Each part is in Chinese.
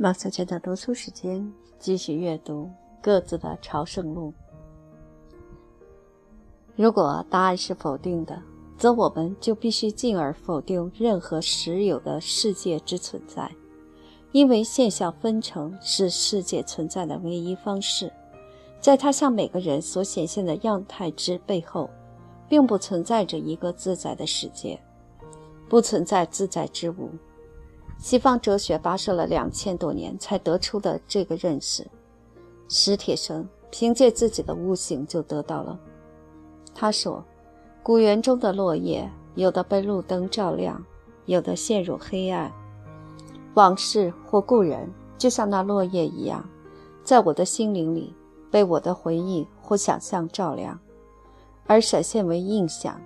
马小圈的读书时间，继续阅读《各自的朝圣路》。如果答案是否定的，则我们就必须进而否定任何实有的世界之存在，因为现象分成是世界存在的唯一方式。在它向每个人所显现的样态之背后，并不存在着一个自在的世界，不存在自在之物。西方哲学跋涉了两千多年才得出的这个认识，史铁生凭借自己的悟性就得到了。他说：“古园中的落叶，有的被路灯照亮，有的陷入黑暗。往事或故人，就像那落叶一样，在我的心灵里被我的回忆或想象照亮，而闪现为印象。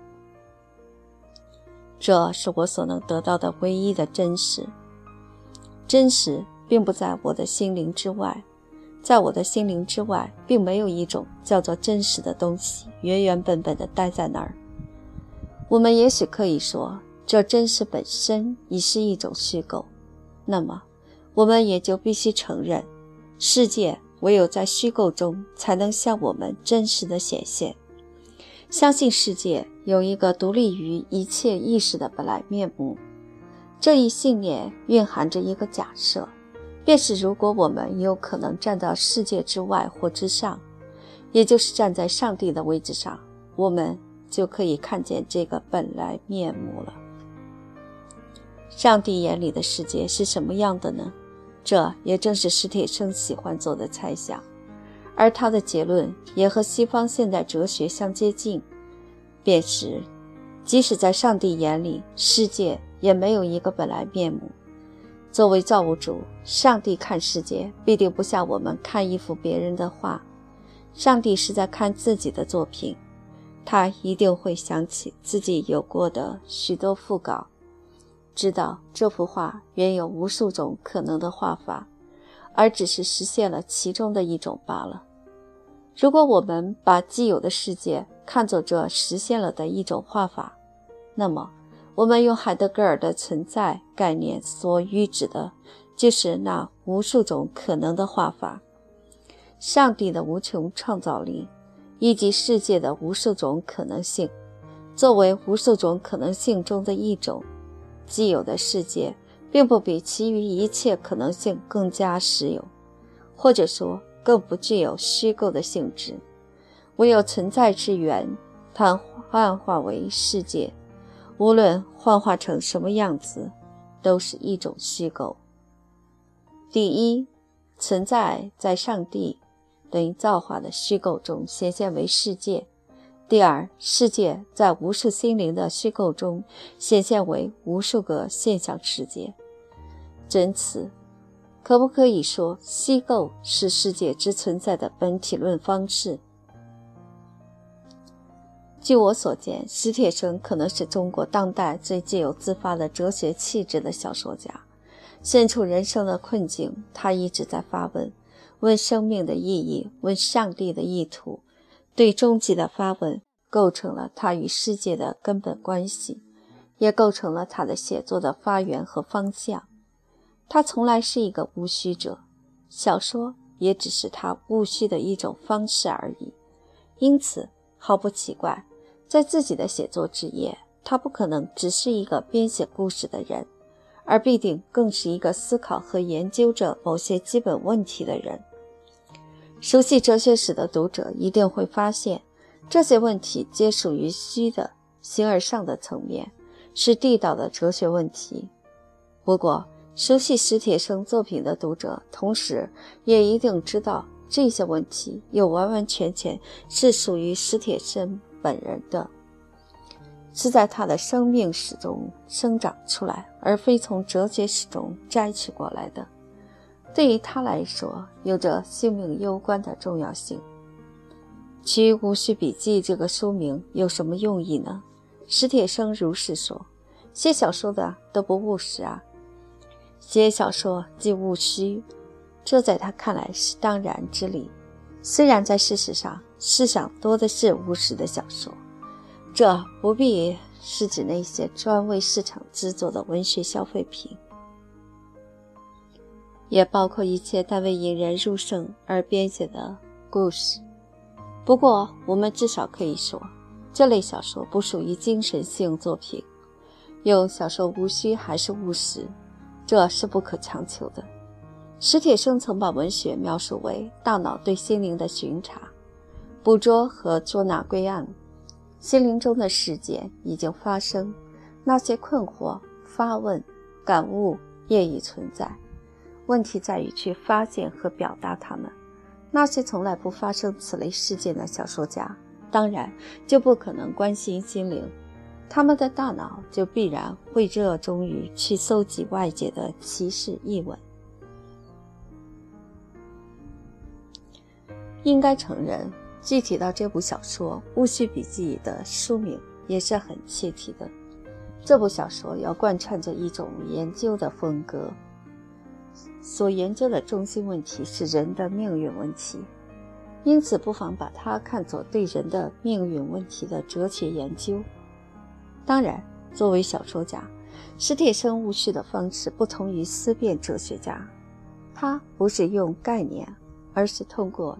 这是我所能得到的唯一的真实。”真实并不在我的心灵之外，在我的心灵之外，并没有一种叫做真实的东西原原本本的待在那儿。我们也许可以说，这真实本身已是一种虚构。那么，我们也就必须承认，世界唯有在虚构中才能向我们真实的显现。相信世界有一个独立于一切意识的本来面目。这一信念蕴含着一个假设，便是如果我们有可能站到世界之外或之上，也就是站在上帝的位置上，我们就可以看见这个本来面目了。上帝眼里的世界是什么样的呢？这也正是史铁生喜欢做的猜想，而他的结论也和西方现代哲学相接近，便是，即使在上帝眼里，世界。也没有一个本来面目。作为造物主，上帝看世界必定不像我们看一幅别人的画。上帝是在看自己的作品，他一定会想起自己有过的许多副稿，知道这幅画原有无数种可能的画法，而只是实现了其中的一种罢了。如果我们把既有的世界看作这实现了的一种画法，那么。我们用海德格尔的存在概念所喻指的，就是那无数种可能的画法，上帝的无穷创造力，以及世界的无数种可能性。作为无数种可能性中的一种，既有的世界并不比其余一切可能性更加实有，或者说更不具有虚构的性质。唯有存在之源，它幻化为世界。无论幻化成什么样子，都是一种虚构。第一，存在在上帝等于造化的虚构中显现为世界；第二，世界在无数心灵的虚构中显现为无数个现象世界。真此，可不可以说虚构是世界之存在的本体论方式？据我所见，史铁生可能是中国当代最具有自发的哲学气质的小说家。身处人生的困境，他一直在发问：问生命的意义，问上帝的意图。对终极的发问，构成了他与世界的根本关系，也构成了他的写作的发源和方向。他从来是一个无虚者，小说也只是他务虚的一种方式而已。因此，毫不奇怪。在自己的写作职业，他不可能只是一个编写故事的人，而必定更是一个思考和研究着某些基本问题的人。熟悉哲学史的读者一定会发现，这些问题皆属于虚的、形而上的层面，是地道的哲学问题。不过，熟悉史铁生作品的读者，同时也一定知道，这些问题又完完全全是属于史铁生。本人的，是在他的生命史中生长出来，而非从哲学史中摘取过来的。对于他来说，有着性命攸关的重要性。取《无需笔记》这个书名有什么用意呢？史铁生如是说：“写小说的都不务实啊，写小说即务虚，这在他看来是当然之理。虽然在事实上。”世上多的是无实的小说，这不必是指那些专为市场制作的文学消费品。也包括一切但为引人入胜而编写的故事。不过，我们至少可以说，这类小说不属于精神性作品。用小说无需还是务实，这是不可强求的。史铁生曾把文学描述为大脑对心灵的巡查、捕捉和捉拿归案。心灵中的事件已经发生，那些困惑、发问、感悟业已存在，问题在于去发现和表达它们。那些从来不发生此类事件的小说家，当然就不可能关心心灵，他们的大脑就必然会热衷于去搜集外界的奇事异闻。应该承认，具体到这部小说《戊戌笔记》的书名也是很切题的。这部小说要贯穿着一种研究的风格。所研究的中心问题是人的命运问题，因此不妨把它看作对人的命运问题的哲学研究。当然，作为小说家，史铁生戊戌的方式不同于思辨哲学家，他不是用概念，而是通过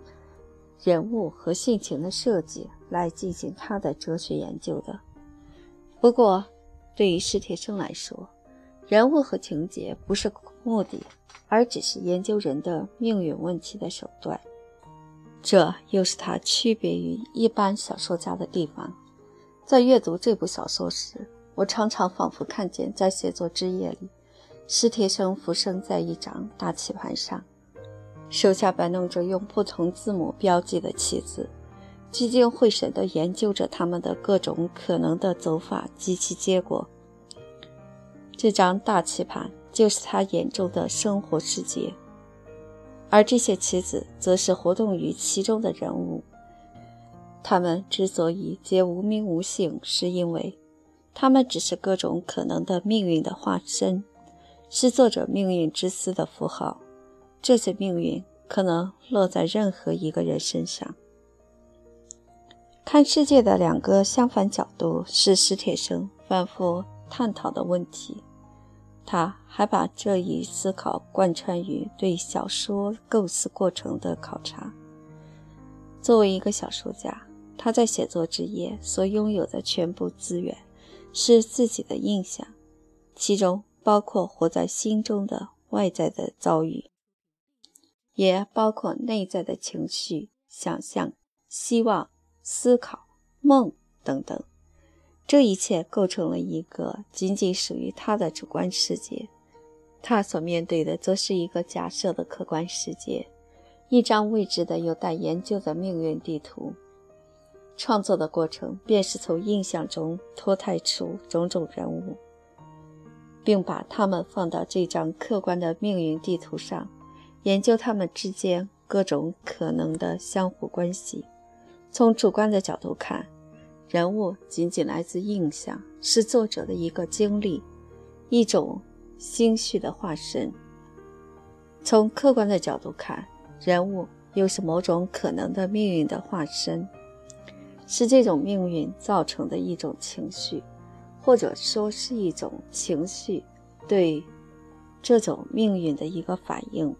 人物和性情的设计来进行他的哲学研究的。不过，对于史铁生来说，人物和情节不是目的。而只是研究人的命运问题的手段，这又是他区别于一般小说家的地方。在阅读这部小说时，我常常仿佛看见在写作之夜里，史铁生浮生在一张大棋盘上，手下摆弄着用不同字母标记的棋子，聚精会神地研究着他们的各种可能的走法及其结果。这张大棋盘。就是他眼中的生活世界，而这些棋子则是活动于其中的人物。他们之所以皆无名无姓，是因为他们只是各种可能的命运的化身，是作者命运之思的符号。这些命运可能落在任何一个人身上。看世界的两个相反角度，是史铁生反复探讨的问题。他还把这一思考贯穿于对小说构思过程的考察。作为一个小说家，他在写作之夜所拥有的全部资源是自己的印象，其中包括活在心中的外在的遭遇，也包括内在的情绪、想象、希望、思考、梦等等。这一切构成了一个仅仅属于他的主观世界，他所面对的则是一个假设的客观世界，一张未知的、有待研究的命运地图。创作的过程便是从印象中脱胎出种种人物，并把他们放到这张客观的命运地图上，研究他们之间各种可能的相互关系。从主观的角度看。人物仅仅来自印象，是作者的一个经历，一种心绪的化身。从客观的角度看，人物又是某种可能的命运的化身，是这种命运造成的一种情绪，或者说是一种情绪对这种命运的一个反应。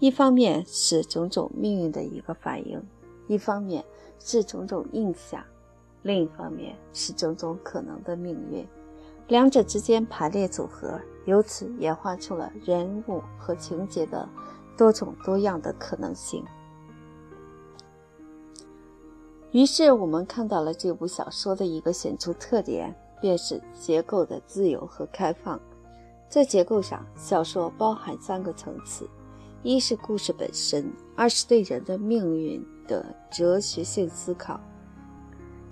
一方面是种种命运的一个反应，一方面是种种印象。另一方面是种种可能的命运，两者之间排列组合，由此演化出了人物和情节的多种多样的可能性。于是我们看到了这部小说的一个显著特点，便是结构的自由和开放。在结构上，小说包含三个层次：一是故事本身，二是对人的命运的哲学性思考。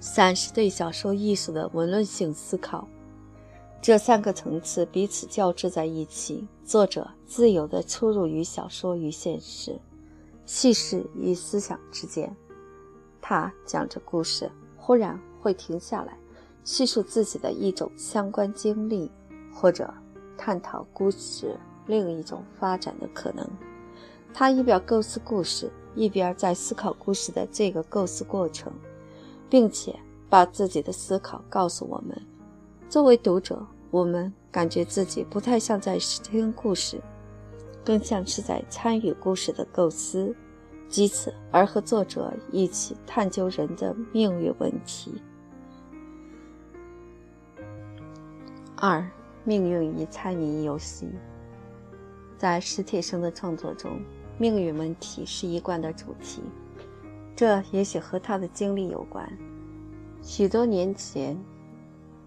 三是对小说艺术的文论性思考，这三个层次彼此交织在一起，作者自由地出入于小说与现实、叙事与思想之间。他讲着故事，忽然会停下来，叙述自己的一种相关经历，或者探讨故事另一种发展的可能。他一边构思故事，一边在思考故事的这个构思过程。并且把自己的思考告诉我们。作为读者，我们感觉自己不太像在听故事，更像是在参与故事的构思，藉此而和作者一起探究人的命运问题。二、命运与猜谜游戏。在史铁生的创作中，命运问题是一贯的主题。这也许和他的经历有关。许多年前，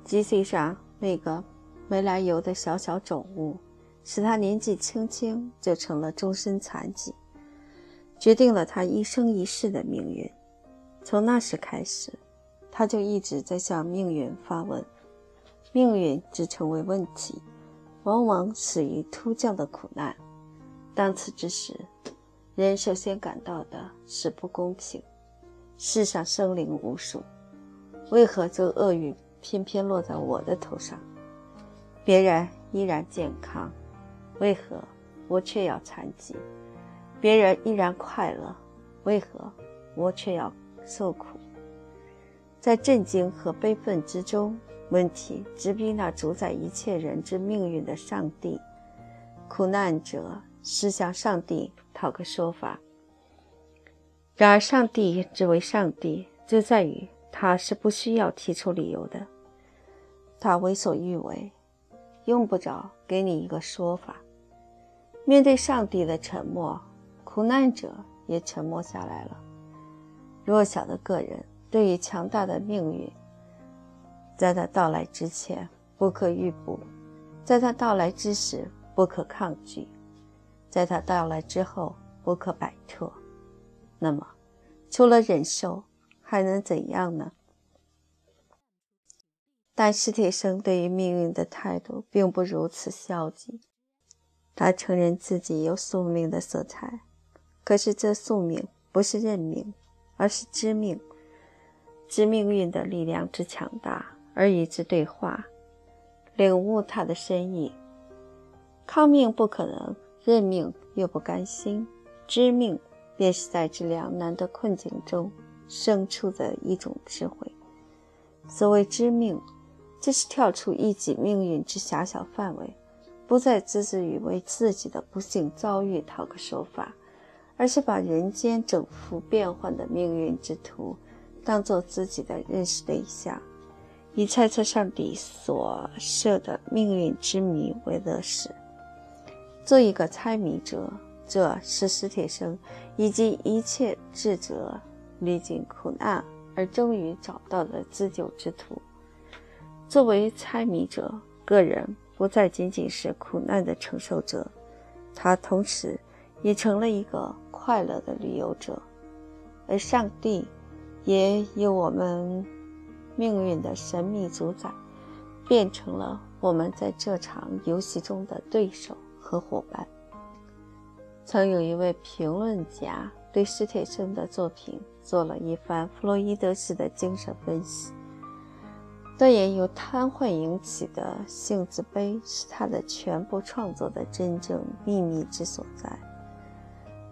脊髓上那个没来由的小小肿物，使他年纪轻轻就成了终身残疾，决定了他一生一世的命运。从那时开始，他就一直在向命运发问。命运只成为问题，往往始于突降的苦难。当此之时，人首先感到的是不公平。世上生灵无数，为何这厄运偏偏落在我的头上？别人依然健康，为何我却要残疾？别人依然快乐，为何我却要受苦？在震惊和悲愤之中。问题直逼那主宰一切人之命运的上帝，苦难者是向上帝讨个说法。然而，上帝之为上帝，就在于他是不需要提出理由的，他为所欲为，用不着给你一个说法。面对上帝的沉默，苦难者也沉默下来了。弱小的个人对于强大的命运。在他到来之前不可预卜，在他到来之时不可抗拒，在他到来之后不可摆脱。那么，除了忍受，还能怎样呢？但史铁生对于命运的态度并不如此消极，他承认自己有宿命的色彩，可是这宿命不是认命，而是知命，知命运的力量之强大。而与之对话，领悟他的深意。抗命不可能，认命又不甘心，知命便是在这两难的困境中生出的一种智慧。所谓知命，就是跳出一己命运之狭小范围，不再孜孜于为自己的不幸遭遇讨个说法，而是把人间整幅变幻的命运之图当做自己的认识对象。以猜测上帝所设的命运之谜为乐事，做一个猜谜者，这是史铁生以及一切智者历尽苦难而终于找到的自救之途。作为猜谜者，个人不再仅仅是苦难的承受者，他同时也成了一个快乐的旅游者，而上帝也有我们。命运的神秘主宰，变成了我们在这场游戏中的对手和伙伴。曾有一位评论家对史铁生的作品做了一番弗洛伊德式的精神分析，断言由瘫痪引起的性自卑是他的全部创作的真正秘密之所在。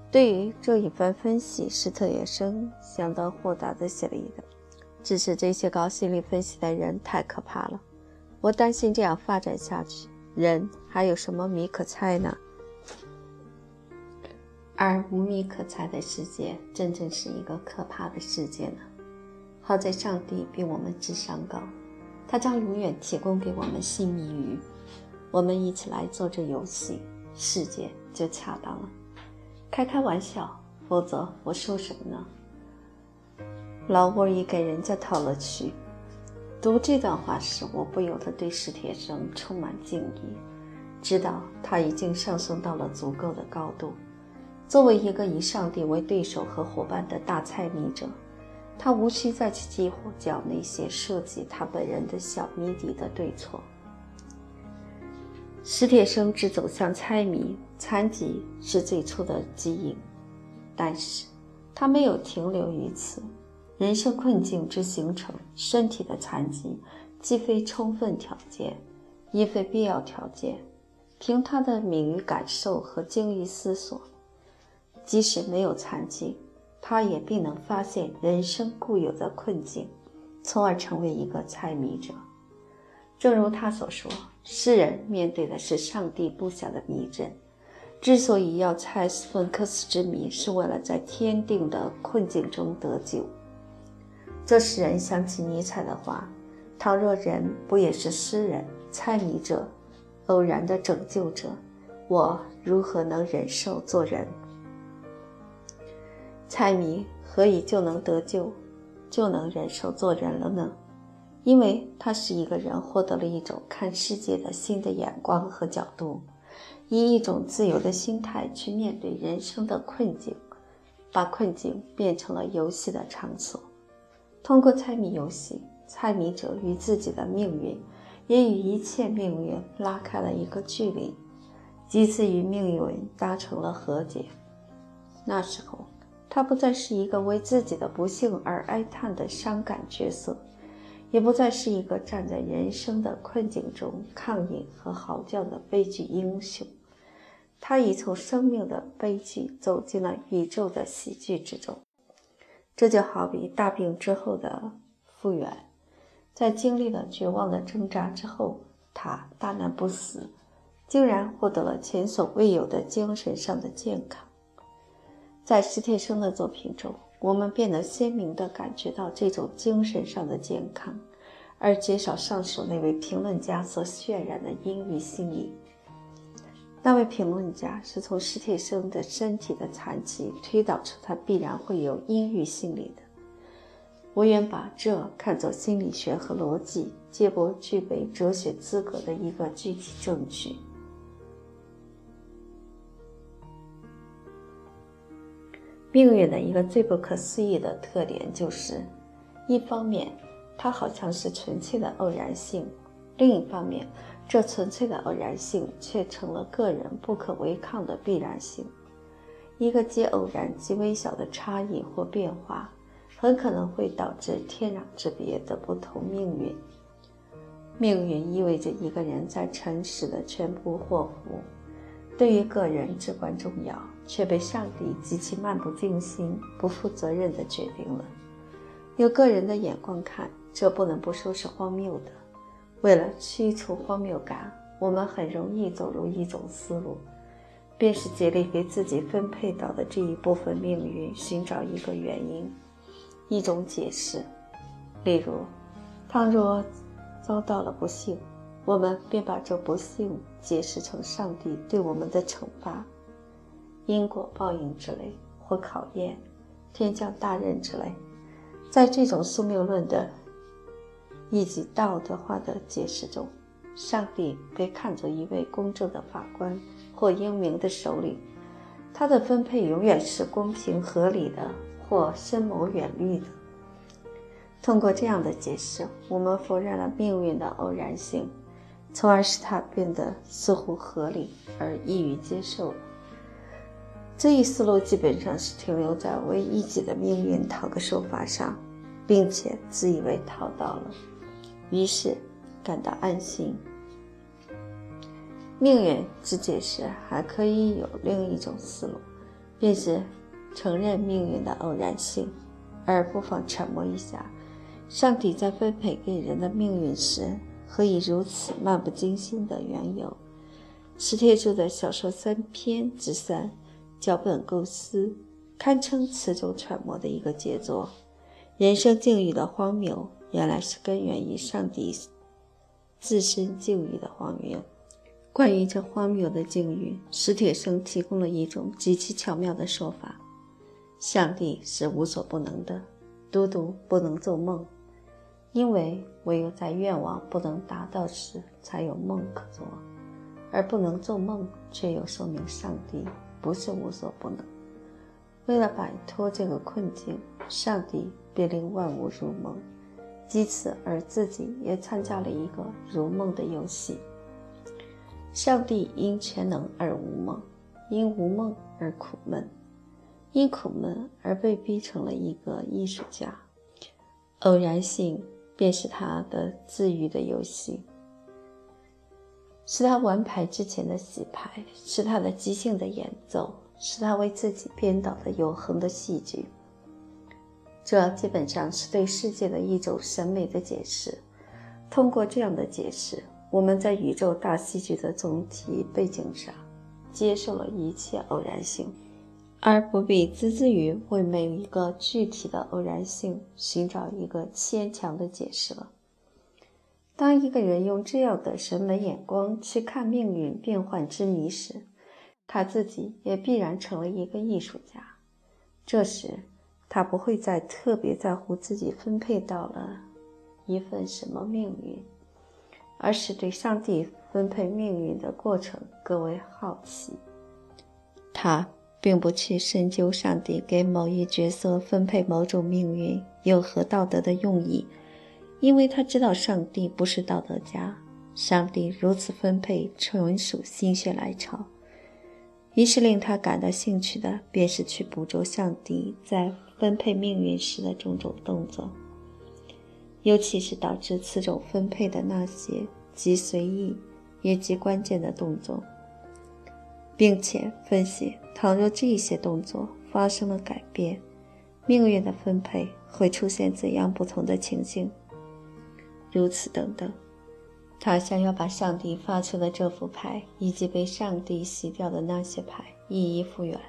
对于这一番分析，史特列生相当豁达地写了一个。只是这些搞心理分析的人太可怕了，我担心这样发展下去，人还有什么米可猜呢？而无米可猜的世界，真正是一个可怕的世界呢。好在上帝比我们智商高，他将永远提供给我们新谜语。我们一起来做这游戏，世界就恰当了。开开玩笑，否则我说什么呢？老沃已给人家套了去。读这段话时，我不由得对史铁生充满敬意，知道他已经上升到了足够的高度。作为一个以上帝为对手和伙伴的大猜谜者，他无需再去计较那些涉及他本人的小谜底的对错。史铁生之走向猜谜，残疾是最初的基因，但是他没有停留于此。人生困境之形成，身体的残疾既非充分条件，亦非必要条件。凭他的敏于感受和精于思索，即使没有残疾，他也必能发现人生固有的困境，从而成为一个猜谜者。正如他所说：“世人面对的是上帝布下的迷阵，之所以要猜斯芬克斯之谜，是为了在天定的困境中得救。这使人想起尼采的话：“倘若人不也是诗人、猜谜者、偶然的拯救者，我如何能忍受做人？猜谜何以就能得救，就能忍受做人了呢？因为它使一个人获得了一种看世界的新的眼光和角度。”以一种自由的心态去面对人生的困境，把困境变成了游戏的场所。通过猜谜游戏，猜谜者与自己的命运，也与一切命运拉开了一个距离，几次与命运达成了和解。那时候，他不再是一个为自己的不幸而哀叹的伤感角色。也不再是一个站在人生的困境中抗议和嚎叫的悲剧英雄，他已从生命的悲剧走进了宇宙的喜剧之中。这就好比大病之后的复原，在经历了绝望的挣扎之后，他大难不死，竟然获得了前所未有的精神上的健康。在史铁生的作品中。我们便能鲜明地感觉到这种精神上的健康，而减少上述那位评论家所渲染的阴郁心理。那位评论家是从史铁生的身体的残疾推导出他必然会有阴郁心理的。我愿把这看作心理学和逻辑皆不具备哲学资格的一个具体证据。命运的一个最不可思议的特点就是，一方面，它好像是纯粹的偶然性；另一方面，这纯粹的偶然性却成了个人不可违抗的必然性。一个极偶然、极微小的差异或变化，很可能会导致天壤之别的不同命运。命运意味着一个人在尘世的全部祸福，对于个人至关重要。却被上帝极其漫不经心、不负责任地决定了。由个人的眼光看，这不能不说是荒谬的。为了驱除荒谬感，我们很容易走入一种思路，便是竭力给自己分配到的这一部分命运寻找一个原因、一种解释。例如，倘若遭到了不幸，我们便把这不幸解释成上帝对我们的惩罚。因果报应之类，或考验，天降大任之类，在这种宿命论的以及道德化的解释中，上帝被看作一位公正的法官或英明的首领，他的分配永远是公平合理的或深谋远虑的。通过这样的解释，我们否认了命运的偶然性，从而使它变得似乎合理而易于接受。这一思路基本上是停留在为一己的命运讨个说法上，并且自以为讨到了，于是感到安心。命运之解释还可以有另一种思路，便是承认命运的偶然性，而不妨揣摩一下：上帝在分配给人的命运时，何以如此漫不经心的缘由？史铁柱的小说三篇之三。脚本构思堪称此种揣摩的一个杰作。人生境遇的荒谬，原来是根源于上帝自身境遇的荒谬。关于这荒谬的境遇，史铁生提供了一种极其巧妙的说法：上帝是无所不能的，独独不能做梦，因为唯有在愿望不能达到时，才有梦可做，而不能做梦，却又说明上帝。不是无所不能。为了摆脱这个困境，上帝便令万物入梦，藉此而自己也参加了一个如梦的游戏。上帝因全能而无梦，因无梦而苦闷，因苦闷而被逼成了一个艺术家。偶然性便是他的自愈的游戏。是他玩牌之前的洗牌，是他的即兴的演奏，是他为自己编导的永恒的戏剧。这基本上是对世界的一种审美的解释。通过这样的解释，我们在宇宙大戏剧的总体背景上，接受了一切偶然性，而不必孜孜于为每一个具体的偶然性寻找一个牵强的解释了。当一个人用这样的审美眼光去看命运变幻之谜时，他自己也必然成了一个艺术家。这时，他不会再特别在乎自己分配到了一份什么命运，而是对上帝分配命运的过程更为好奇。他并不去深究上帝给某一角色分配某种命运有何道德的用意。因为他知道上帝不是道德家，上帝如此分配纯属心血来潮。于是令他感到兴趣的，便是去捕捉上帝在分配命运时的种种动作，尤其是导致此种分配的那些极随意也极关键的动作，并且分析：倘若这些动作发生了改变，命运的分配会出现怎样不同的情形。如此等等，他想要把上帝发出的这副牌，以及被上帝洗掉的那些牌一一复原，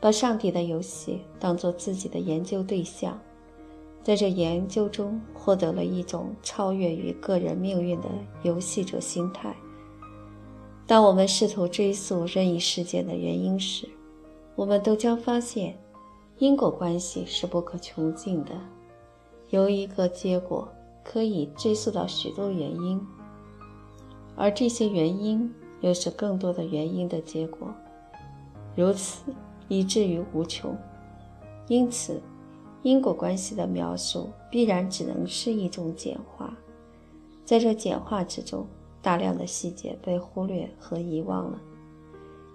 把上帝的游戏当做自己的研究对象，在这研究中获得了一种超越于个人命运的游戏者心态。当我们试图追溯任意事件的原因时，我们都将发现，因果关系是不可穷尽的，由一个结果。可以追溯到许多原因，而这些原因又是更多的原因的结果，如此以至于无穷。因此，因果关系的描述必然只能是一种简化。在这简化之中，大量的细节被忽略和遗忘了。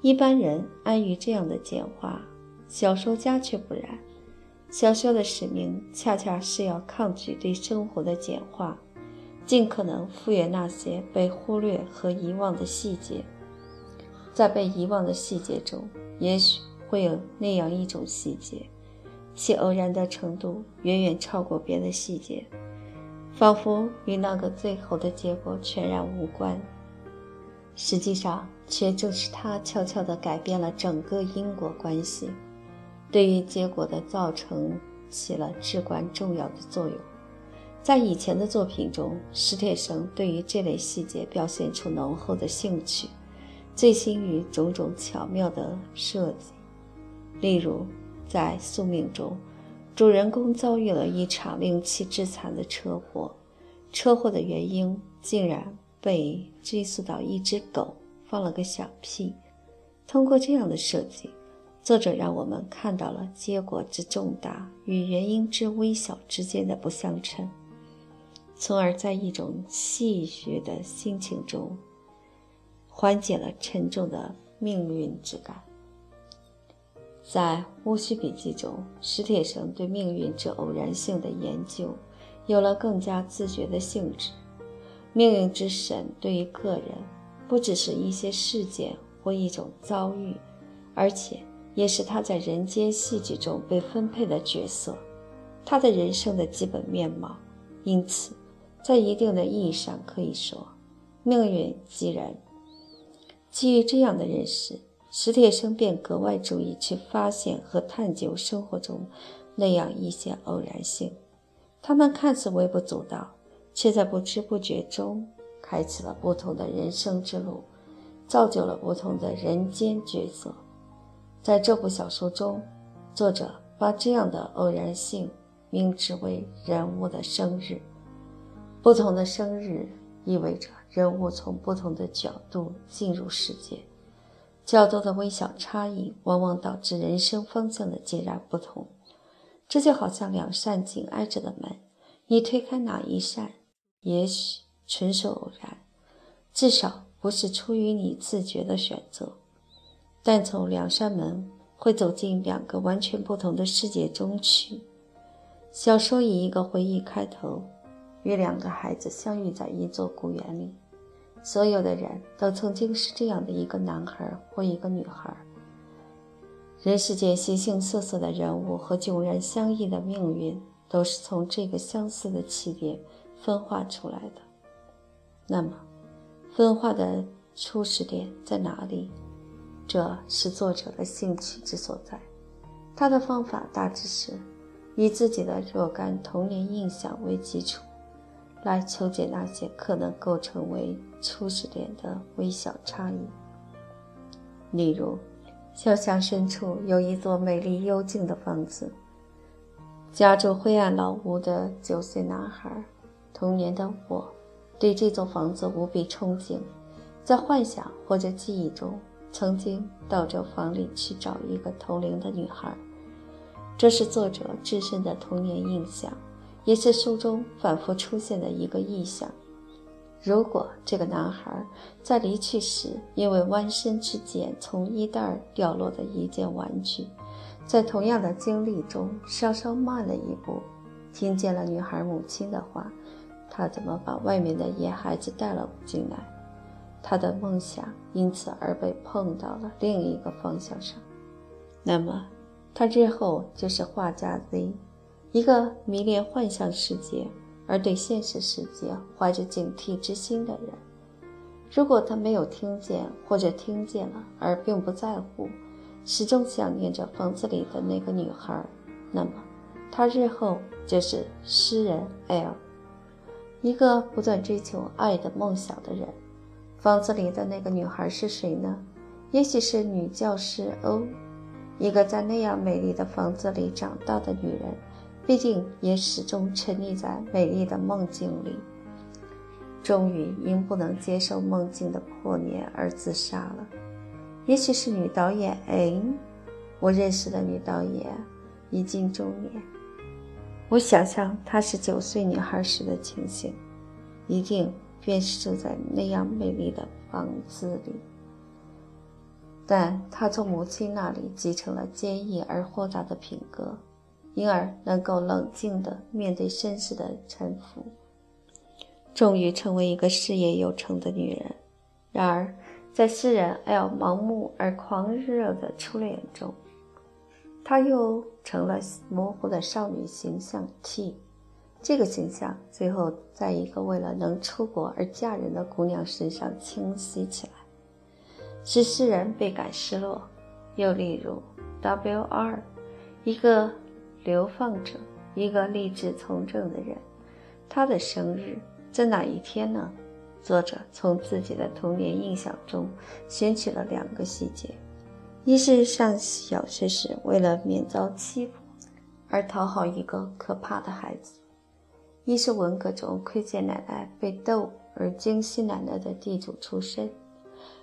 一般人安于这样的简化，小说家却不然。小说的使命恰恰是要抗拒对生活的简化，尽可能复原那些被忽略和遗忘的细节。在被遗忘的细节中，也许会有那样一种细节，其偶然的程度远远超过别的细节，仿佛与那个最后的结果全然无关。实际上，却正是它悄悄地改变了整个因果关系。对于结果的造成起了至关重要的作用。在以前的作品中，史铁生对于这类细节表现出浓厚的兴趣，醉心于种种巧妙的设计。例如，在《宿命》中，主人公遭遇了一场令其致残的车祸，车祸的原因竟然被追溯到一只狗放了个小屁。通过这样的设计。作者让我们看到了结果之重大与原因之微小之间的不相称，从而在一种戏谑的心情中缓解了沉重的命运之感。在《乌须笔记》中，史铁生对命运之偶然性的研究有了更加自觉的性质。命运之神对于个人，不只是一些事件或一种遭遇，而且。也是他在人间戏剧中被分配的角色，他的人生的基本面貌。因此，在一定的意义上可以说，命运既然。基于这样的认识，史铁生便格外注意去发现和探究生活中那样一些偶然性。他们看似微不足道，却在不知不觉中开启了不同的人生之路，造就了不同的人间角色。在这部小说中，作者把这样的偶然性名之为人物的生日。不同的生日意味着人物从不同的角度进入世界，较多的微小差异往往导致人生方向的截然不同。这就好像两扇紧挨着的门，你推开哪一扇，也许纯属偶然，至少不是出于你自觉的选择。但从两扇门会走进两个完全不同的世界中去。小说以一个回忆开头，与两个孩子相遇在一座古园里。所有的人都曾经是这样的一个男孩或一个女孩。人世间形形色色的人物和迥然相异的命运，都是从这个相似的起点分化出来的。那么，分化的初始点在哪里？这是作者的兴趣之所在。他的方法大致是以自己的若干童年印象为基础，来求解那些可能构成为初始点的微小差异。例如，小巷深处有一座美丽幽静的房子，家住灰暗老屋的九岁男孩。童年的我，对这座房子无比憧憬，在幻想或者记忆中，曾经到这房里去找一个同龄的女孩。这是作者自身的童年印象，也是书中反复出现的一个意象。如果这个男孩在离去时，因为弯身去捡从衣袋掉落的一件玩具，在同样的经历中稍稍慢了一步，听见了女孩母亲的话。他怎么把外面的野孩子带了进来？他的梦想因此而被碰到了另一个方向上。那么，他日后就是画家 Z，一个迷恋幻象世界而对现实世界怀着警惕之心的人。如果他没有听见，或者听见了而并不在乎，始终想念着房子里的那个女孩，那么他日后就是诗人 L。一个不断追求爱的梦想的人，房子里的那个女孩是谁呢？也许是女教师欧，一个在那样美丽的房子里长大的女人，毕竟也始终沉溺在美丽的梦境里。终于因不能接受梦境的破灭而自杀了。也许是女导演 A，我认识的女导演已经中年。我想象她是九岁女孩时的情形，一定便是住在那样美丽的房子里。但她从母亲那里继承了坚毅而豁达的品格，因而能够冷静地面对身世的沉浮，终于成为一个事业有成的女人。然而，在诗人 L 盲目而狂热的初恋中，她又成了模糊的少女形象 T，这个形象最后在一个为了能出国而嫁人的姑娘身上清晰起来，使诗人倍感失落。又例如 WR，一个流放者，一个立志从政的人，他的生日在哪一天呢？作者从自己的童年印象中选取了两个细节。一是上小学时，为了免遭欺负而讨好一个可怕的孩子；一是文革中窥见奶奶被斗而惊喜奶奶的地主出身。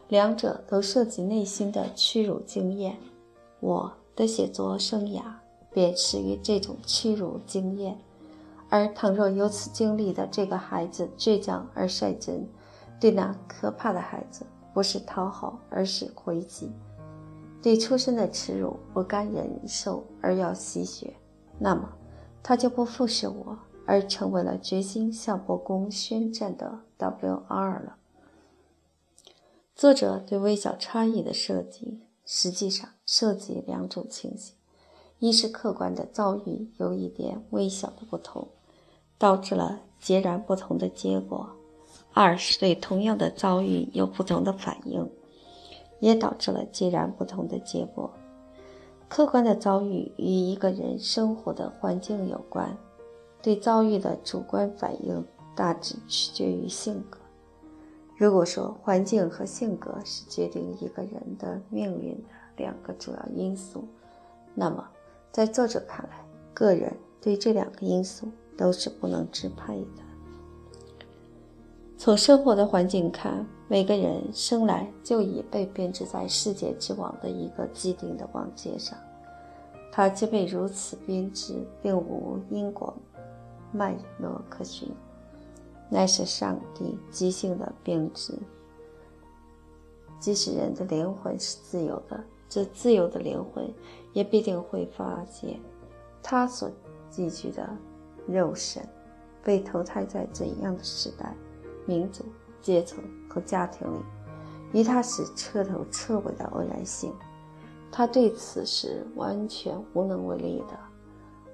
两者都涉及内心的屈辱经验。我的写作生涯便始于这种屈辱经验。而倘若由此经历的这个孩子倔强而率真，对那可怕的孩子不是讨好，而是回击。对出身的耻辱不甘忍受而要吸血，那么他就不复是我，而成为了决心向伯公宣战的 W.R. 了。作者对微小差异的设计，实际上涉及两种情形：一是客观的遭遇有一点微小的不同，导致了截然不同的结果；二是对同样的遭遇有不同的反应。也导致了截然不同的结果。客观的遭遇与一个人生活的环境有关，对遭遇的主观反应大致取决于性格。如果说环境和性格是决定一个人的命运的两个主要因素，那么在作者看来，个人对这两个因素都是不能支配的。从生活的环境看，每个人生来就已被编织在世界之网的一个既定的网界上，他既被如此编织，并无因果脉络可循，乃是上帝即兴的编织。即使人的灵魂是自由的，这自由的灵魂也必定会发现，他所寄居的肉身被投胎在怎样的时代。民族、阶层和家庭里，与他是彻头彻尾的偶然性，他对此是完全无能为力的。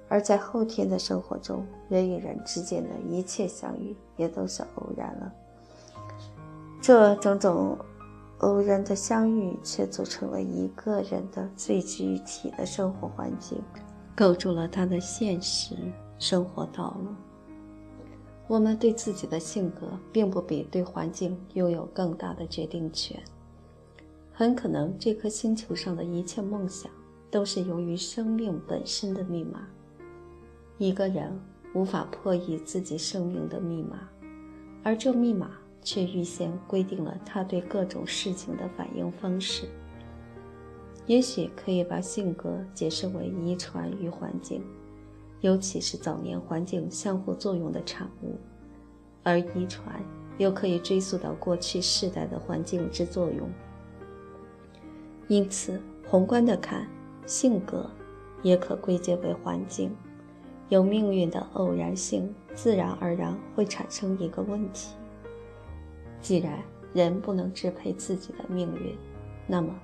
而在后天的生活中，人与人之间的一切相遇也都是偶然了。这种种偶然的相遇却组成了一个人的最具体的生活环境，构筑了他的现实生活道路。我们对自己的性格，并不比对环境拥有更大的决定权。很可能，这颗星球上的一切梦想，都是由于生命本身的密码。一个人无法破译自己生命的密码，而这密码却预先规定了他对各种事情的反应方式。也许可以把性格解释为遗传与环境，尤其是早年环境相互作用的产物，而遗传又可以追溯到过去世代的环境之作用。因此，宏观的看，性格也可归结为环境。有命运的偶然性，自然而然会产生一个问题：既然人不能支配自己的命运，那么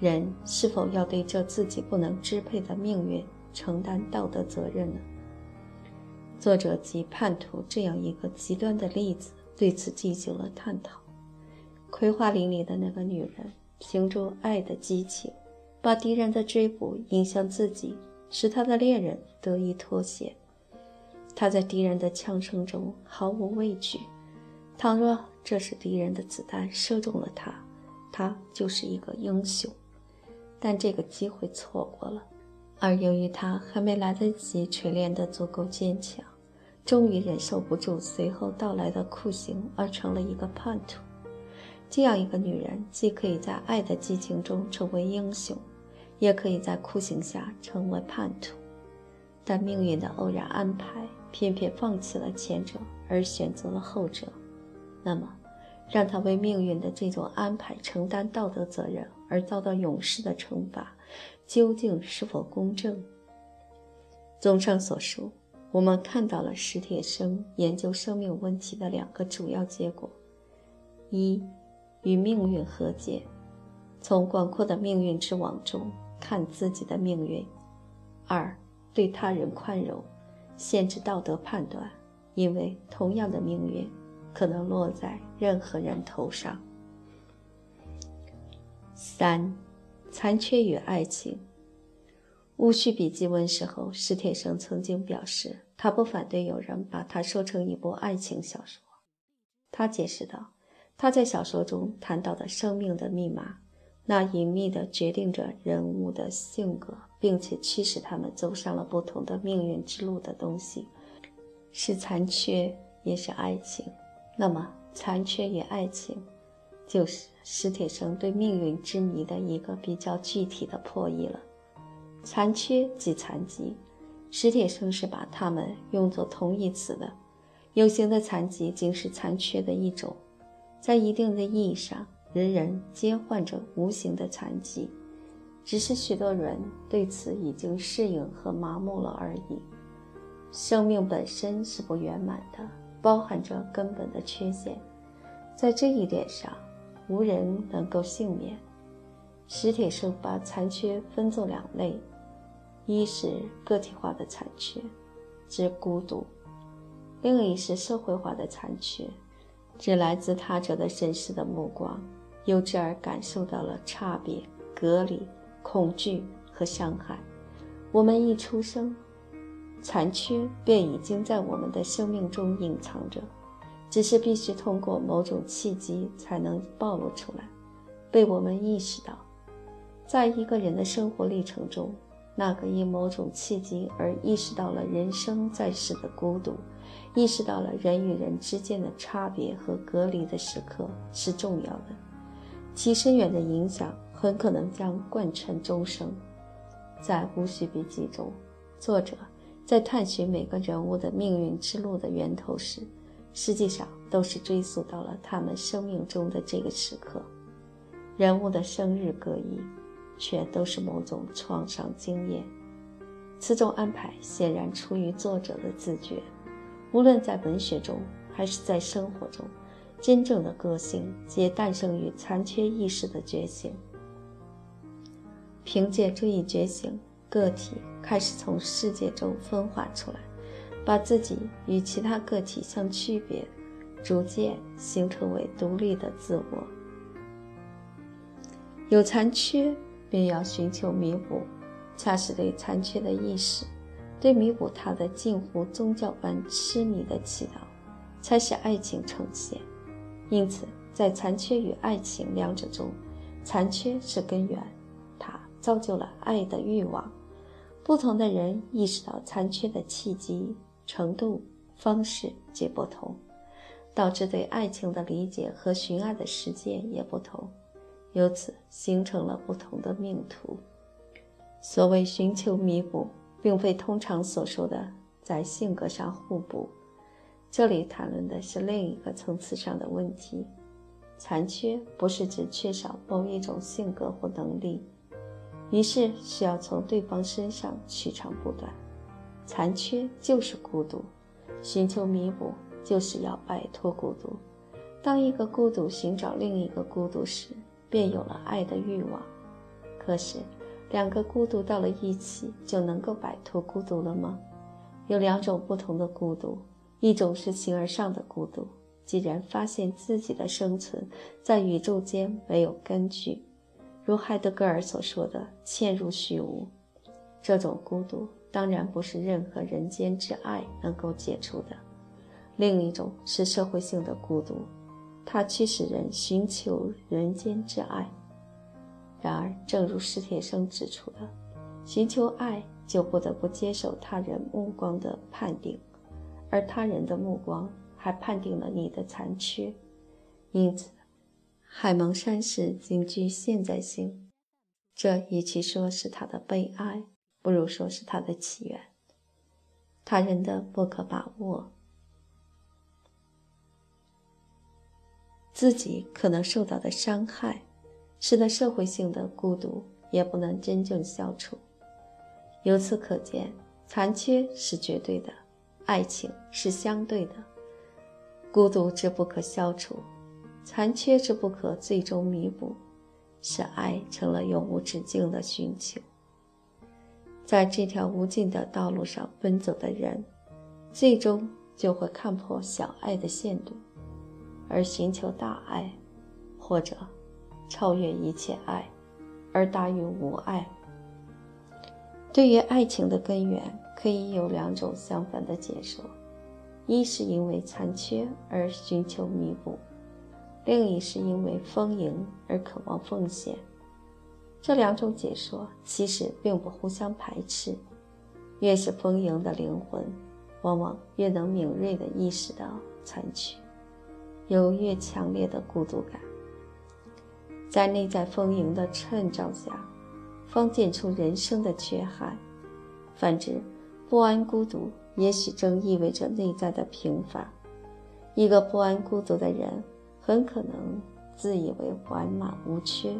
人是否要对这自己不能支配的命运承担道德责任呢？作者即叛徒这样一个极端的例子，对此进行了探讨。葵花林里的那个女人。凭着爱的激情，把敌人的追捕引向自己，使他的恋人得以脱险。她在敌人的枪声中毫无畏惧。倘若这是敌人的子弹射中了他，他就是一个英雄。但这个机会错过了，而由于他还没来得及锤炼得足够坚强，终于忍受不住随后到来的酷刑，而成了一个叛徒。这样一个女人，既可以在爱的激情中成为英雄，也可以在酷刑下成为叛徒。但命运的偶然安排，偏偏放弃了前者，而选择了后者。那么，让他为命运的这种安排承担道德责任，而遭到勇士的惩罚，究竟是否公正？综上所述，我们看到了史铁生研究生命问题的两个主要结果：一。与命运和解，从广阔的命运之网中看自己的命运；二，对他人宽容，限制道德判断，因为同样的命运可能落在任何人头上。三，残缺与爱情。戊戌笔记问世后，史铁生曾经表示，他不反对有人把它说成一部爱情小说。他解释道。他在小说中谈到的生命的密码，那隐秘的决定着人物的性格，并且驱使他们走上了不同的命运之路的东西，是残缺，也是爱情。那么，残缺与爱情，就是史铁生对命运之谜的一个比较具体的破译了。残缺即残疾，史铁生是把它们用作同义词的。有形的残疾，仅是残缺的一种。在一定的意义上，人人皆患着无形的残疾，只是许多人对此已经适应和麻木了而已。生命本身是不圆满的，包含着根本的缺陷，在这一点上，无人能够幸免。史铁生把残缺分作两类：一是个体化的残缺，指孤独；另一是社会化的残缺。指来自他者的审视的目光，由之而感受到了差别、隔离、恐惧和伤害。我们一出生，残缺便已经在我们的生命中隐藏着，只是必须通过某种契机才能暴露出来，被我们意识到。在一个人的生活历程中，那个因某种契机而意识到了人生在世的孤独。意识到了人与人之间的差别和隔离的时刻是重要的，其深远的影响很可能将贯穿终生。在《戊戌笔记》中，作者在探寻每个人物的命运之路的源头时，实际上都是追溯到了他们生命中的这个时刻。人物的生日各异，却都是某种创伤经验。此种安排显然出于作者的自觉。无论在文学中还是在生活中，真正的个性皆诞生于残缺意识的觉醒。凭借这一觉醒，个体开始从世界中分化出来，把自己与其他个体相区别，逐渐形成为独立的自我。有残缺，便要寻求弥补，恰是对残缺的意识，对弥补它的近乎宗教般痴迷的祈祷，才使爱情呈现。因此，在残缺与爱情两者中，残缺是根源，它造就了爱的欲望。不同的人意识到残缺的契机、程度、方式皆不同，导致对爱情的理解和寻爱的实践也不同，由此形成了不同的命途。所谓寻求弥补，并非通常所说的在性格上互补，这里谈论的是另一个层次上的问题。残缺不是指缺少某一种性格或能力。于是需要从对方身上取长补短，残缺就是孤独，寻求弥补就是要摆脱孤独。当一个孤独寻找另一个孤独时，便有了爱的欲望。可是，两个孤独到了一起，就能够摆脱孤独了吗？有两种不同的孤独，一种是形而上的孤独，既然发现自己的生存在宇宙间没有根据。如海德格尔所说的“嵌入虚无”，这种孤独当然不是任何人间之爱能够解除的。另一种是社会性的孤独，它驱使人寻求人间之爱。然而，正如史铁生指出的，寻求爱就不得不接受他人目光的判定，而他人的目光还判定了你的残缺，因此。海蒙山市仅具现在性，这与其说是他的悲哀，不如说是他的起源。他人的不可把握，自己可能受到的伤害，使得社会性的孤独也不能真正消除。由此可见，残缺是绝对的，爱情是相对的，孤独之不可消除。残缺之不可最终弥补，使爱成了永无止境的寻求。在这条无尽的道路上奔走的人，最终就会看破小爱的限度，而寻求大爱，或者超越一切爱，而大于无爱。对于爱情的根源，可以有两种相反的解说：一是因为残缺而寻求弥补。另一是因为丰盈而渴望奉献，这两种解说其实并不互相排斥。越是丰盈的灵魂，往往越能敏锐地意识到残缺，有越强烈的孤独感。在内在丰盈的衬照下，方见出人生的缺憾。反之，不安孤独也许正意味着内在的平凡。一个不安孤独的人。很可能自以为完满无缺，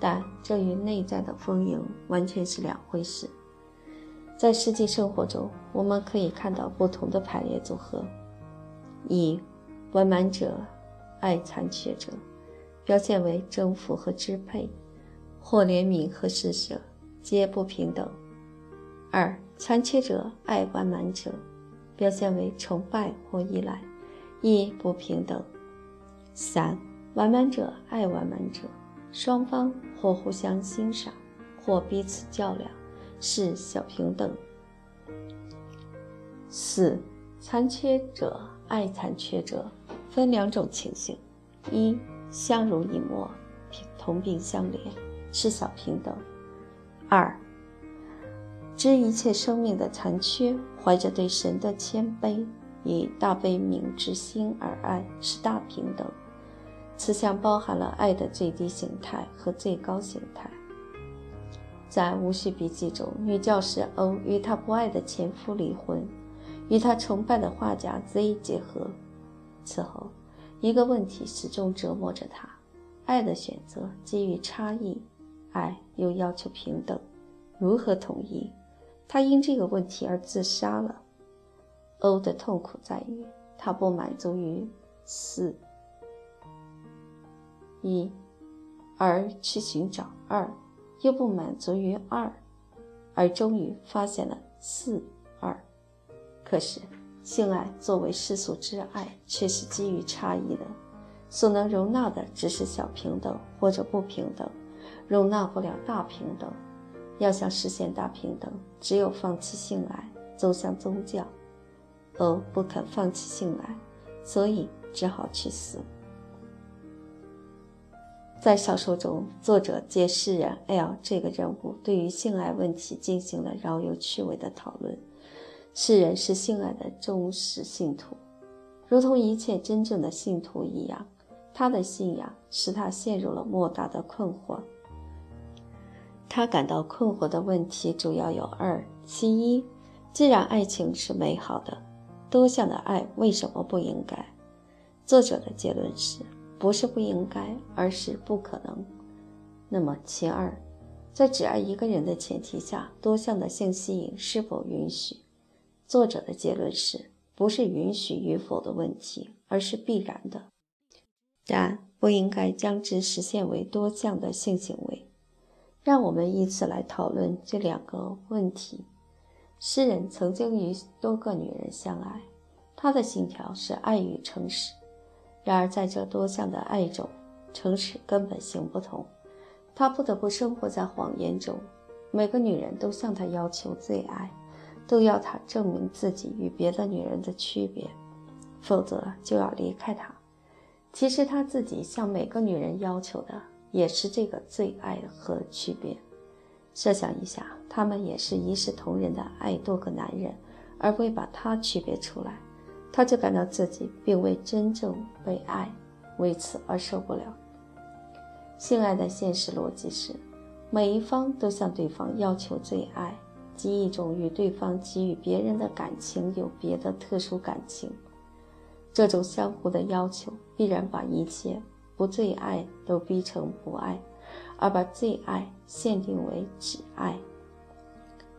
但这与内在的丰盈完全是两回事。在实际生活中，我们可以看到不同的排列组合：一完满者爱残缺者，表现为征服和支配，或怜悯和施舍，皆不平等；二残缺者爱完满者，表现为崇拜或依赖，亦不平等。三完满者爱完满者，双方或互相欣赏，或彼此较量，是小平等。四残缺者爱残缺者，分两种情形：一相濡以沫，同病相怜，是小平等；二知一切生命的残缺，怀着对神的谦卑，以大悲悯之心而爱，是大平等。此项包含了爱的最低形态和最高形态。在《无序笔记》中，女教师欧与她不爱的前夫离婚，与她崇拜的画家 Z 结合。此后，一个问题始终折磨着她：爱的选择基于差异，爱又要求平等，如何统一？她因这个问题而自杀了。欧的痛苦在于，她不满足于四。一，而去寻找二，又不满足于二，而终于发现了四二。可是，性爱作为世俗之爱，却是基于差异的，所能容纳的只是小平等或者不平等，容纳不了大平等。要想实现大平等，只有放弃性爱，走向宗教。哦，不肯放弃性爱，所以只好去死。在小说中，作者借诗人 L 这个人物对于性爱问题进行了饶有趣味的讨论。诗人是性爱的忠实信徒，如同一切真正的信徒一样，他的信仰使他陷入了莫大的困惑。他感到困惑的问题主要有二：其一，既然爱情是美好的，多项的爱为什么不应该？作者的结论是。不是不应该，而是不可能。那么，其二，在只爱一个人的前提下，多项的性吸引是否允许？作者的结论是：不是允许与否的问题，而是必然的。但不应该将之实现为多项的性行为。让我们依次来讨论这两个问题。诗人曾经与多个女人相爱，他的信条是爱与诚实。然而，在这多项的爱中，诚实根本行不通。他不得不生活在谎言中。每个女人都向他要求最爱，都要他证明自己与别的女人的区别，否则就要离开他。其实他自己向每个女人要求的也是这个最爱和区别。设想一下，他们也是一视同仁的爱多个男人，而未把他区别出来。他就感到自己并未真正被爱，为此而受不了。性爱的现实逻辑是，每一方都向对方要求最爱，即一种与对方给予别人的感情有别的特殊感情。这种相互的要求必然把一切不最爱都逼成不爱，而把最爱限定为只爱。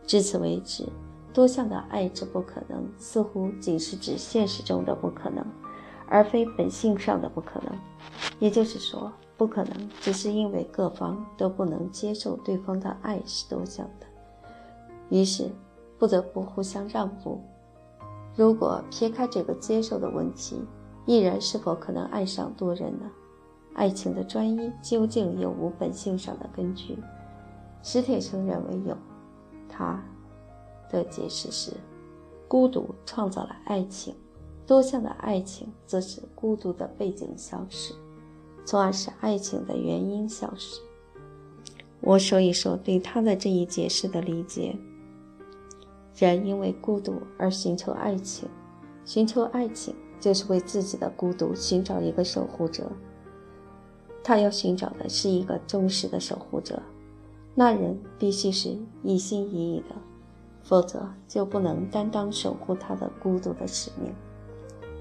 至此为止。多项的爱之不可能，似乎仅是指现实中的不可能，而非本性上的不可能。也就是说，不可能只是因为各方都不能接受对方的爱是多项的，于是不得不互相让步。如果撇开这个接受的问题，一人是否可能爱上多人呢？爱情的专一究竟有无本性上的根据？史铁生认为有，他。的解释是：孤独创造了爱情，多项的爱情则是孤独的背景消失，从而使爱情的原因消失。我说一说对他的这一解释的理解：人因为孤独而寻求爱情，寻求爱情就是为自己的孤独寻找一个守护者。他要寻找的是一个忠实的守护者，那人必须是一心一意的。否则就不能担当守护他的孤独的使命。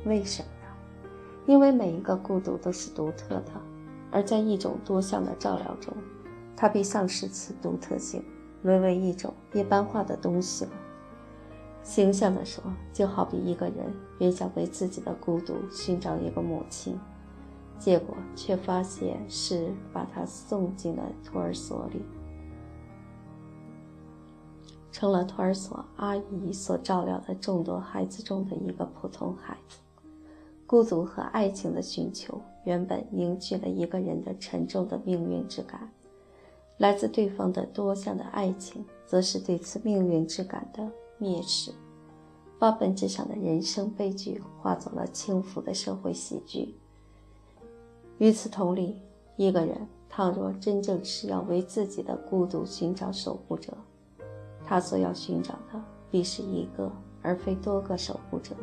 为什么呢？因为每一个孤独都是独特的，而在一种多项的照料中，它必丧失此独特性，沦为一种一般化的东西了。形象地说，就好比一个人原想为自己的孤独寻找一个母亲，结果却发现是把他送进了托儿所里。成了托儿所阿姨所照料的众多孩子中的一个普通孩子。孤独和爱情的寻求，原本凝聚了一个人的沉重的命运之感；来自对方的多项的爱情，则是对此命运之感的蔑视，把本质上的人生悲剧化作了轻浮的社会喜剧。与此同理，一个人倘若真正是要为自己的孤独寻找守护者，他所要寻找的必是一个，而非多个守护者。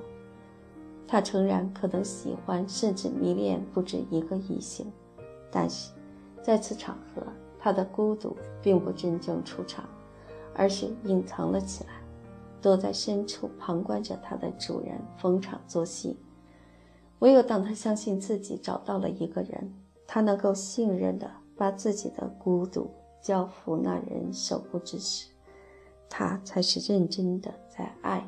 他诚然可能喜欢甚至迷恋不止一个异性，但是在此场合，他的孤独并不真正出场，而是隐藏了起来，躲在深处旁观着他的主人逢场作戏。唯有当他相信自己找到了一个人，他能够信任的把自己的孤独交付那人守护之时。他才是认真的在爱，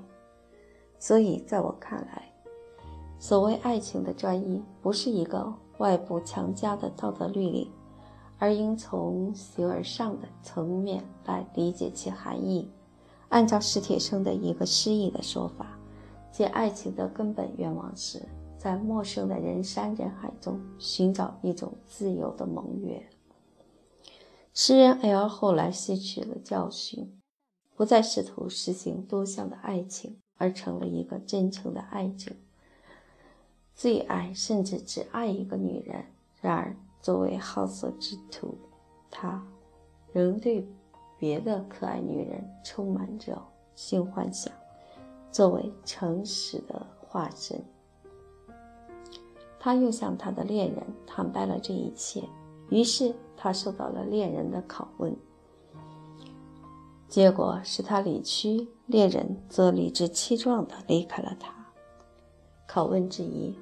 所以在我看来，所谓爱情的专一，不是一个外部强加的道德律令，而应从形而上的层面来理解其含义。按照史铁生的一个诗意的说法，即爱情的根本愿望是在陌生的人山人海中寻找一种自由的盟约。诗人 L 后来吸取了教训，不再试图实行多项的爱情，而成了一个真诚的爱者。最爱甚至只爱一个女人。然而，作为好色之徒，他仍对别的可爱女人充满着性幻想。作为诚实的化身，他又向他的恋人坦白了这一切。于是他受到了恋人的拷问，结果是他离去，恋人则理直气壮地离开了他。拷问之一：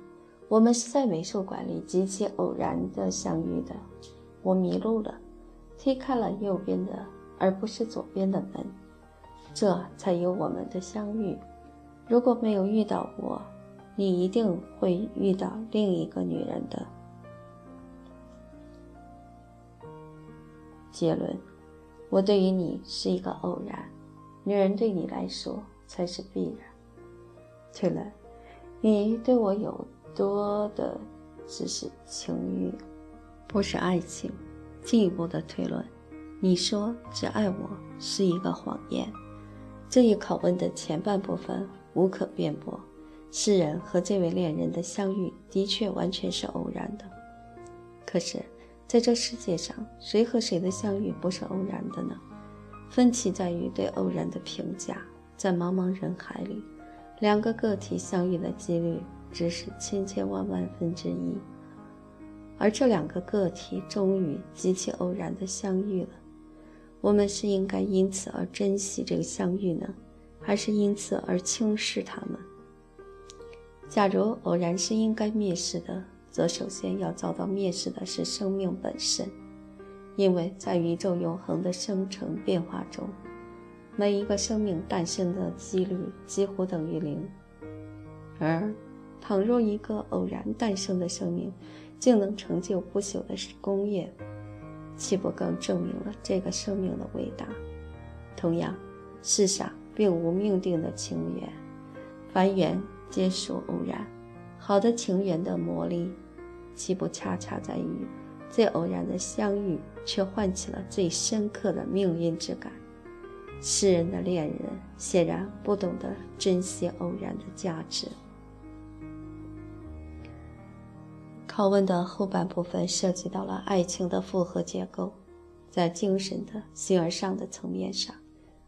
我们是在美术馆里极其偶然地相遇的。我迷路了，推开了右边的而不是左边的门，这才有我们的相遇。如果没有遇到我，你一定会遇到另一个女人的。结论：我对于你是一个偶然，女人对你来说才是必然。推论：你对我有多的只是情欲，不是爱情。进一步的推论：你说只爱我是一个谎言。这一拷问的前半部分无可辩驳，诗人和这位恋人的相遇的确完全是偶然的。可是。在这世界上，谁和谁的相遇不是偶然的呢？分歧在于对偶然的评价。在茫茫人海里，两个个体相遇的几率只是千千万万分之一，而这两个个体终于极其偶然的相遇了。我们是应该因此而珍惜这个相遇呢，还是因此而轻视他们？假如偶然是应该蔑视的。则首先要遭到蔑视的是生命本身，因为在宇宙永恒的生成变化中，每一个生命诞生的几率几乎等于零。而倘若一个偶然诞生的生命竟能成就不朽的工业，岂不更证明了这个生命的伟大？同样，世上并无命定的情缘，凡缘皆属偶然。好的情缘的魔力。岂不恰恰在于最偶然的相遇，却唤起了最深刻的命运之感？诗人的恋人显然不懂得珍惜偶然的价值。拷问的后半部分涉及到了爱情的复合结构，在精神的形而上的层面上，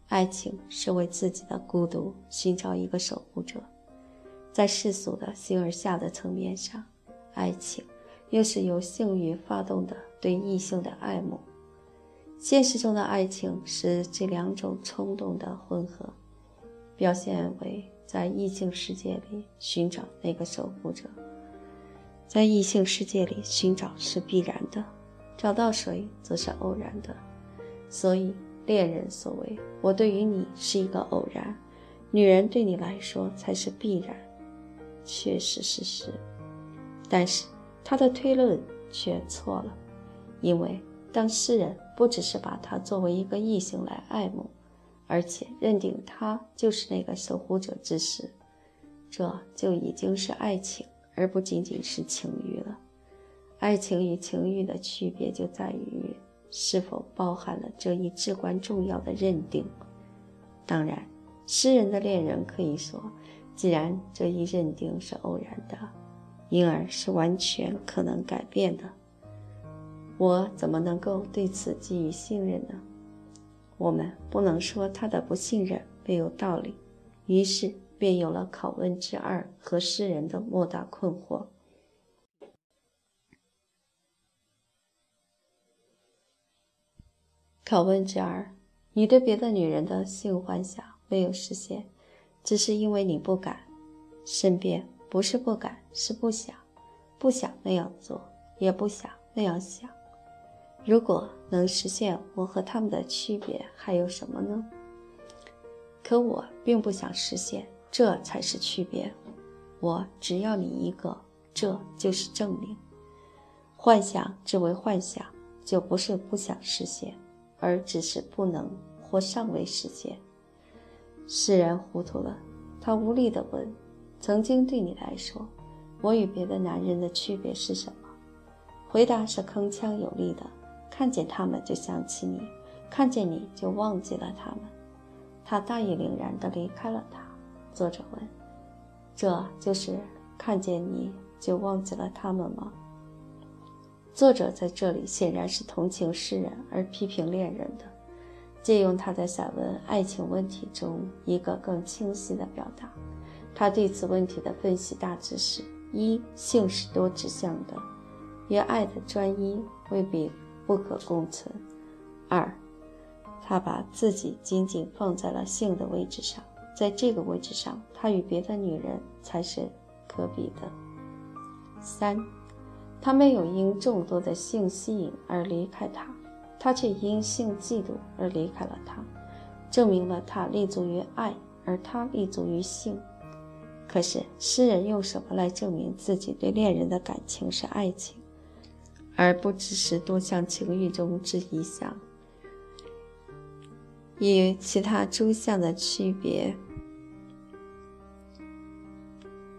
爱情是为自己的孤独寻找一个守护者；在世俗的形而下的层面上，爱情。又是由性欲发动的对异性的爱慕，现实中的爱情是这两种冲动的混合，表现为在异性世界里寻找那个守护者，在异性世界里寻找是必然的，找到谁则是偶然的。所以恋人所谓“我对于你是一个偶然”，女人对你来说才是必然，确实事实。但是。他的推论却错了，因为当诗人不只是把他作为一个异性来爱慕，而且认定他就是那个守护者之时，这就已经是爱情，而不仅仅是情欲了。爱情与情欲的区别就在于是否包含了这一至关重要的认定。当然，诗人的恋人可以说，既然这一认定是偶然的。因而是完全可能改变的。我怎么能够对此给予信任呢？我们不能说他的不信任没有道理。于是便有了拷问之二和诗人的莫大困惑。拷问之二：你对别的女人的性幻想没有实现，只是因为你不敢申辩。不是不敢，是不想，不想那样做，也不想那样想。如果能实现，我和他们的区别还有什么呢？可我并不想实现，这才是区别。我只要你一个，这就是证明。幻想只为幻想，就不是不想实现，而只是不能或尚未实现。世人糊涂了，他无力地问。曾经对你来说，我与别的男人的区别是什么？回答是铿锵有力的，看见他们就想起你，看见你就忘记了他们。他大义凛然地离开了他。作者问：“这就是看见你就忘记了他们吗？”作者在这里显然是同情诗人而批评恋人的，借用他在散文《爱情问题》中一个更清晰的表达。他对此问题的分析大致是：一、性是多指向的，与爱的专一未必不可共存；二、他把自己仅仅放在了性的位置上，在这个位置上，他与别的女人才是可比的；三。他没有因众多的性吸引而离开他，他却因性嫉妒而离开了他，证明了他立足于爱，而他立足于性。可是诗人用什么来证明自己对恋人的感情是爱情，而不只是多项情欲中之一项？与其他诸项的区别，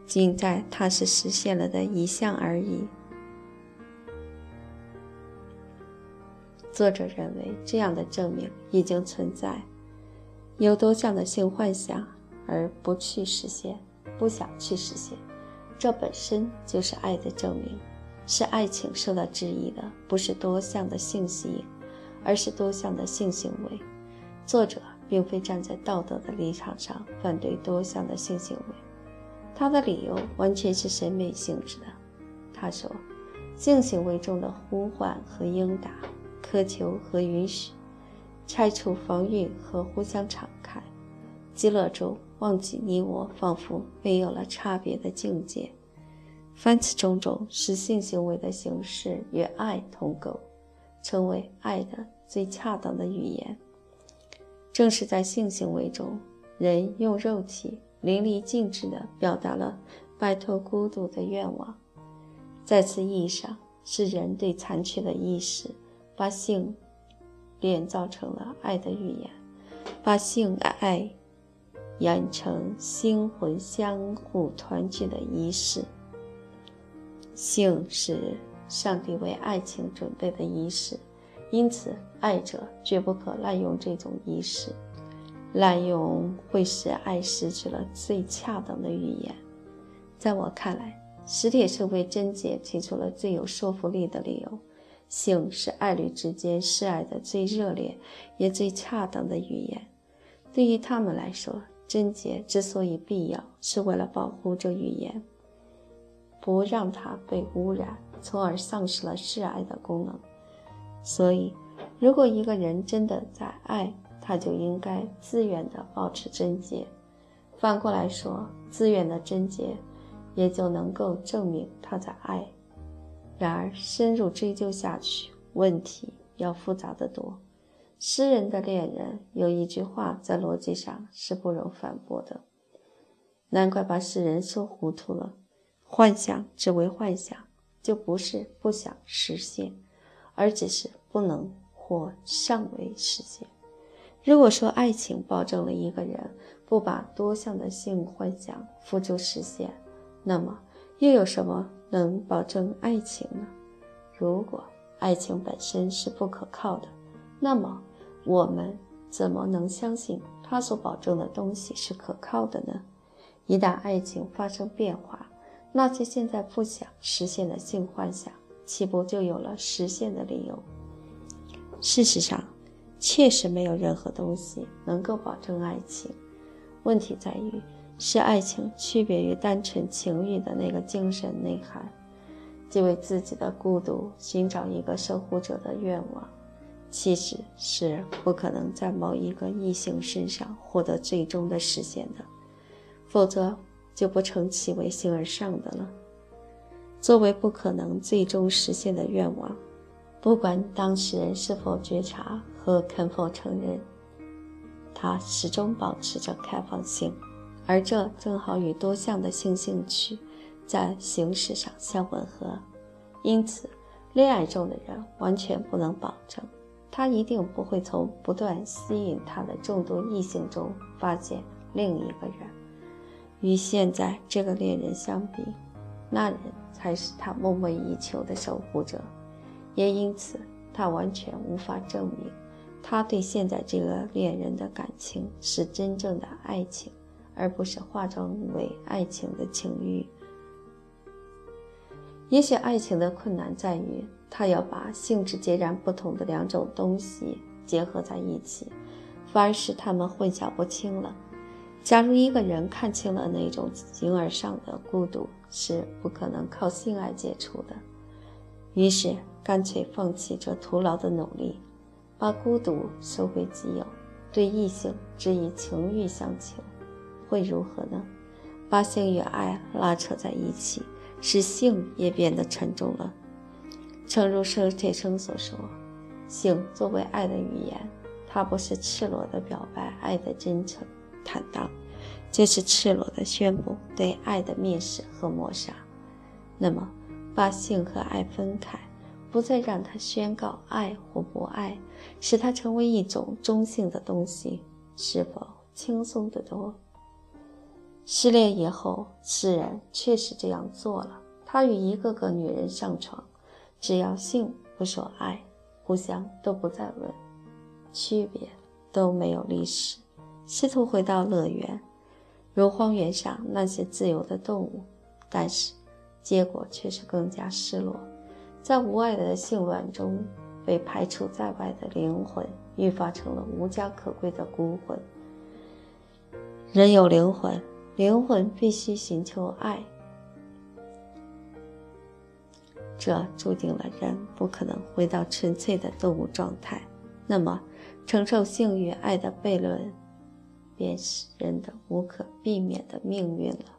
仅在它是实现了的一项而已。作者认为，这样的证明已经存在，有多项的性幻想而不去实现，不想去实现，这本身就是爱的证明，是爱情受到质疑的，不是多项的性吸引，而是多项的性行为。作者并非站在道德的立场上反对多项的性行为，他的理由完全是审美性质的。他说，性行为中的呼唤和应答。苛求和允许，拆除防御和互相敞开，极乐中忘记你我，仿佛没有了差别的境界。凡此种种，使性行为的形式与爱同构，成为爱的最恰当的语言。正是在性行为中，人用肉体淋漓尽致地表达了摆脱孤独的愿望。在此意义上，是人对残缺的意识。把性炼造成了爱的语言，把性爱演成心魂相互团聚的仪式。性是上帝为爱情准备的仪式，因此爱者绝不可滥用这种仪式，滥用会使爱失去了最恰当的语言。在我看来，史铁生为贞洁提出了最有说服力的理由。性是爱侣之间示爱的最热烈也最恰当的语言。对于他们来说，贞洁之所以必要，是为了保护这语言，不让它被污染，从而丧失了示爱的功能。所以，如果一个人真的在爱，他就应该自愿地保持贞洁。反过来说，自愿的贞洁，也就能够证明他在爱。然而，深入追究下去，问题要复杂得多。诗人的恋人有一句话，在逻辑上是不容反驳的，难怪把诗人说糊涂了。幻想只为幻想，就不是不想实现，而只是不能或尚未实现。如果说爱情保证了一个人不把多项的性幻想付诸实现，那么又有什么？能保证爱情呢？如果爱情本身是不可靠的，那么我们怎么能相信他所保证的东西是可靠的呢？一旦爱情发生变化，那些现在不想实现的性幻想，岂不就有了实现的理由？事实上，确实没有任何东西能够保证爱情。问题在于。是爱情区别于单纯情欲的那个精神内涵，即为自己的孤独寻找一个守护者的愿望，其实是不可能在某一个异性身上获得最终的实现的，否则就不成其为形而上的了。作为不可能最终实现的愿望，不管当事人是否觉察和肯否承认，他始终保持着开放性。而这正好与多项的性兴趣在形式上相吻合，因此，恋爱中的人完全不能保证，他一定不会从不断吸引他的众多异性中发现另一个人。与现在这个恋人相比，那人才是他梦寐以求的守护者，也因此，他完全无法证明他对现在这个恋人的感情是真正的爱情，而不是化妆为爱情的情欲。也许爱情的困难在于，他要把性质截然不同的两种东西结合在一起，反而使他们混淆不清了。假如一个人看清了那种形而上的孤独是不可能靠性爱解除的，于是干脆放弃这徒劳的努力，把孤独收归己有，对异性只以情欲相求，会如何呢？把性与爱拉扯在一起。使性也变得沉重了。诚如舍铁生所说，性作为爱的语言，它不是赤裸的表白爱的真诚坦荡，就是赤裸的宣布对爱的蔑视和抹杀。那么，把性和爱分开，不再让它宣告爱或不爱，使它成为一种中性的东西，是否轻松得多？失恋以后，诗人确实这样做了。他与一个个女人上床，只要性不说爱，互相都不再问，区别都没有历史，试图回到乐园，如荒原上那些自由的动物。但是，结果却是更加失落。在无爱的性乱中被排除在外的灵魂，愈发成了无家可归的孤魂。人有灵魂。灵魂必须寻求爱，这注定了人不可能回到纯粹的动物状态。那么，承受性与爱的悖论，便是人的无可避免的命运了。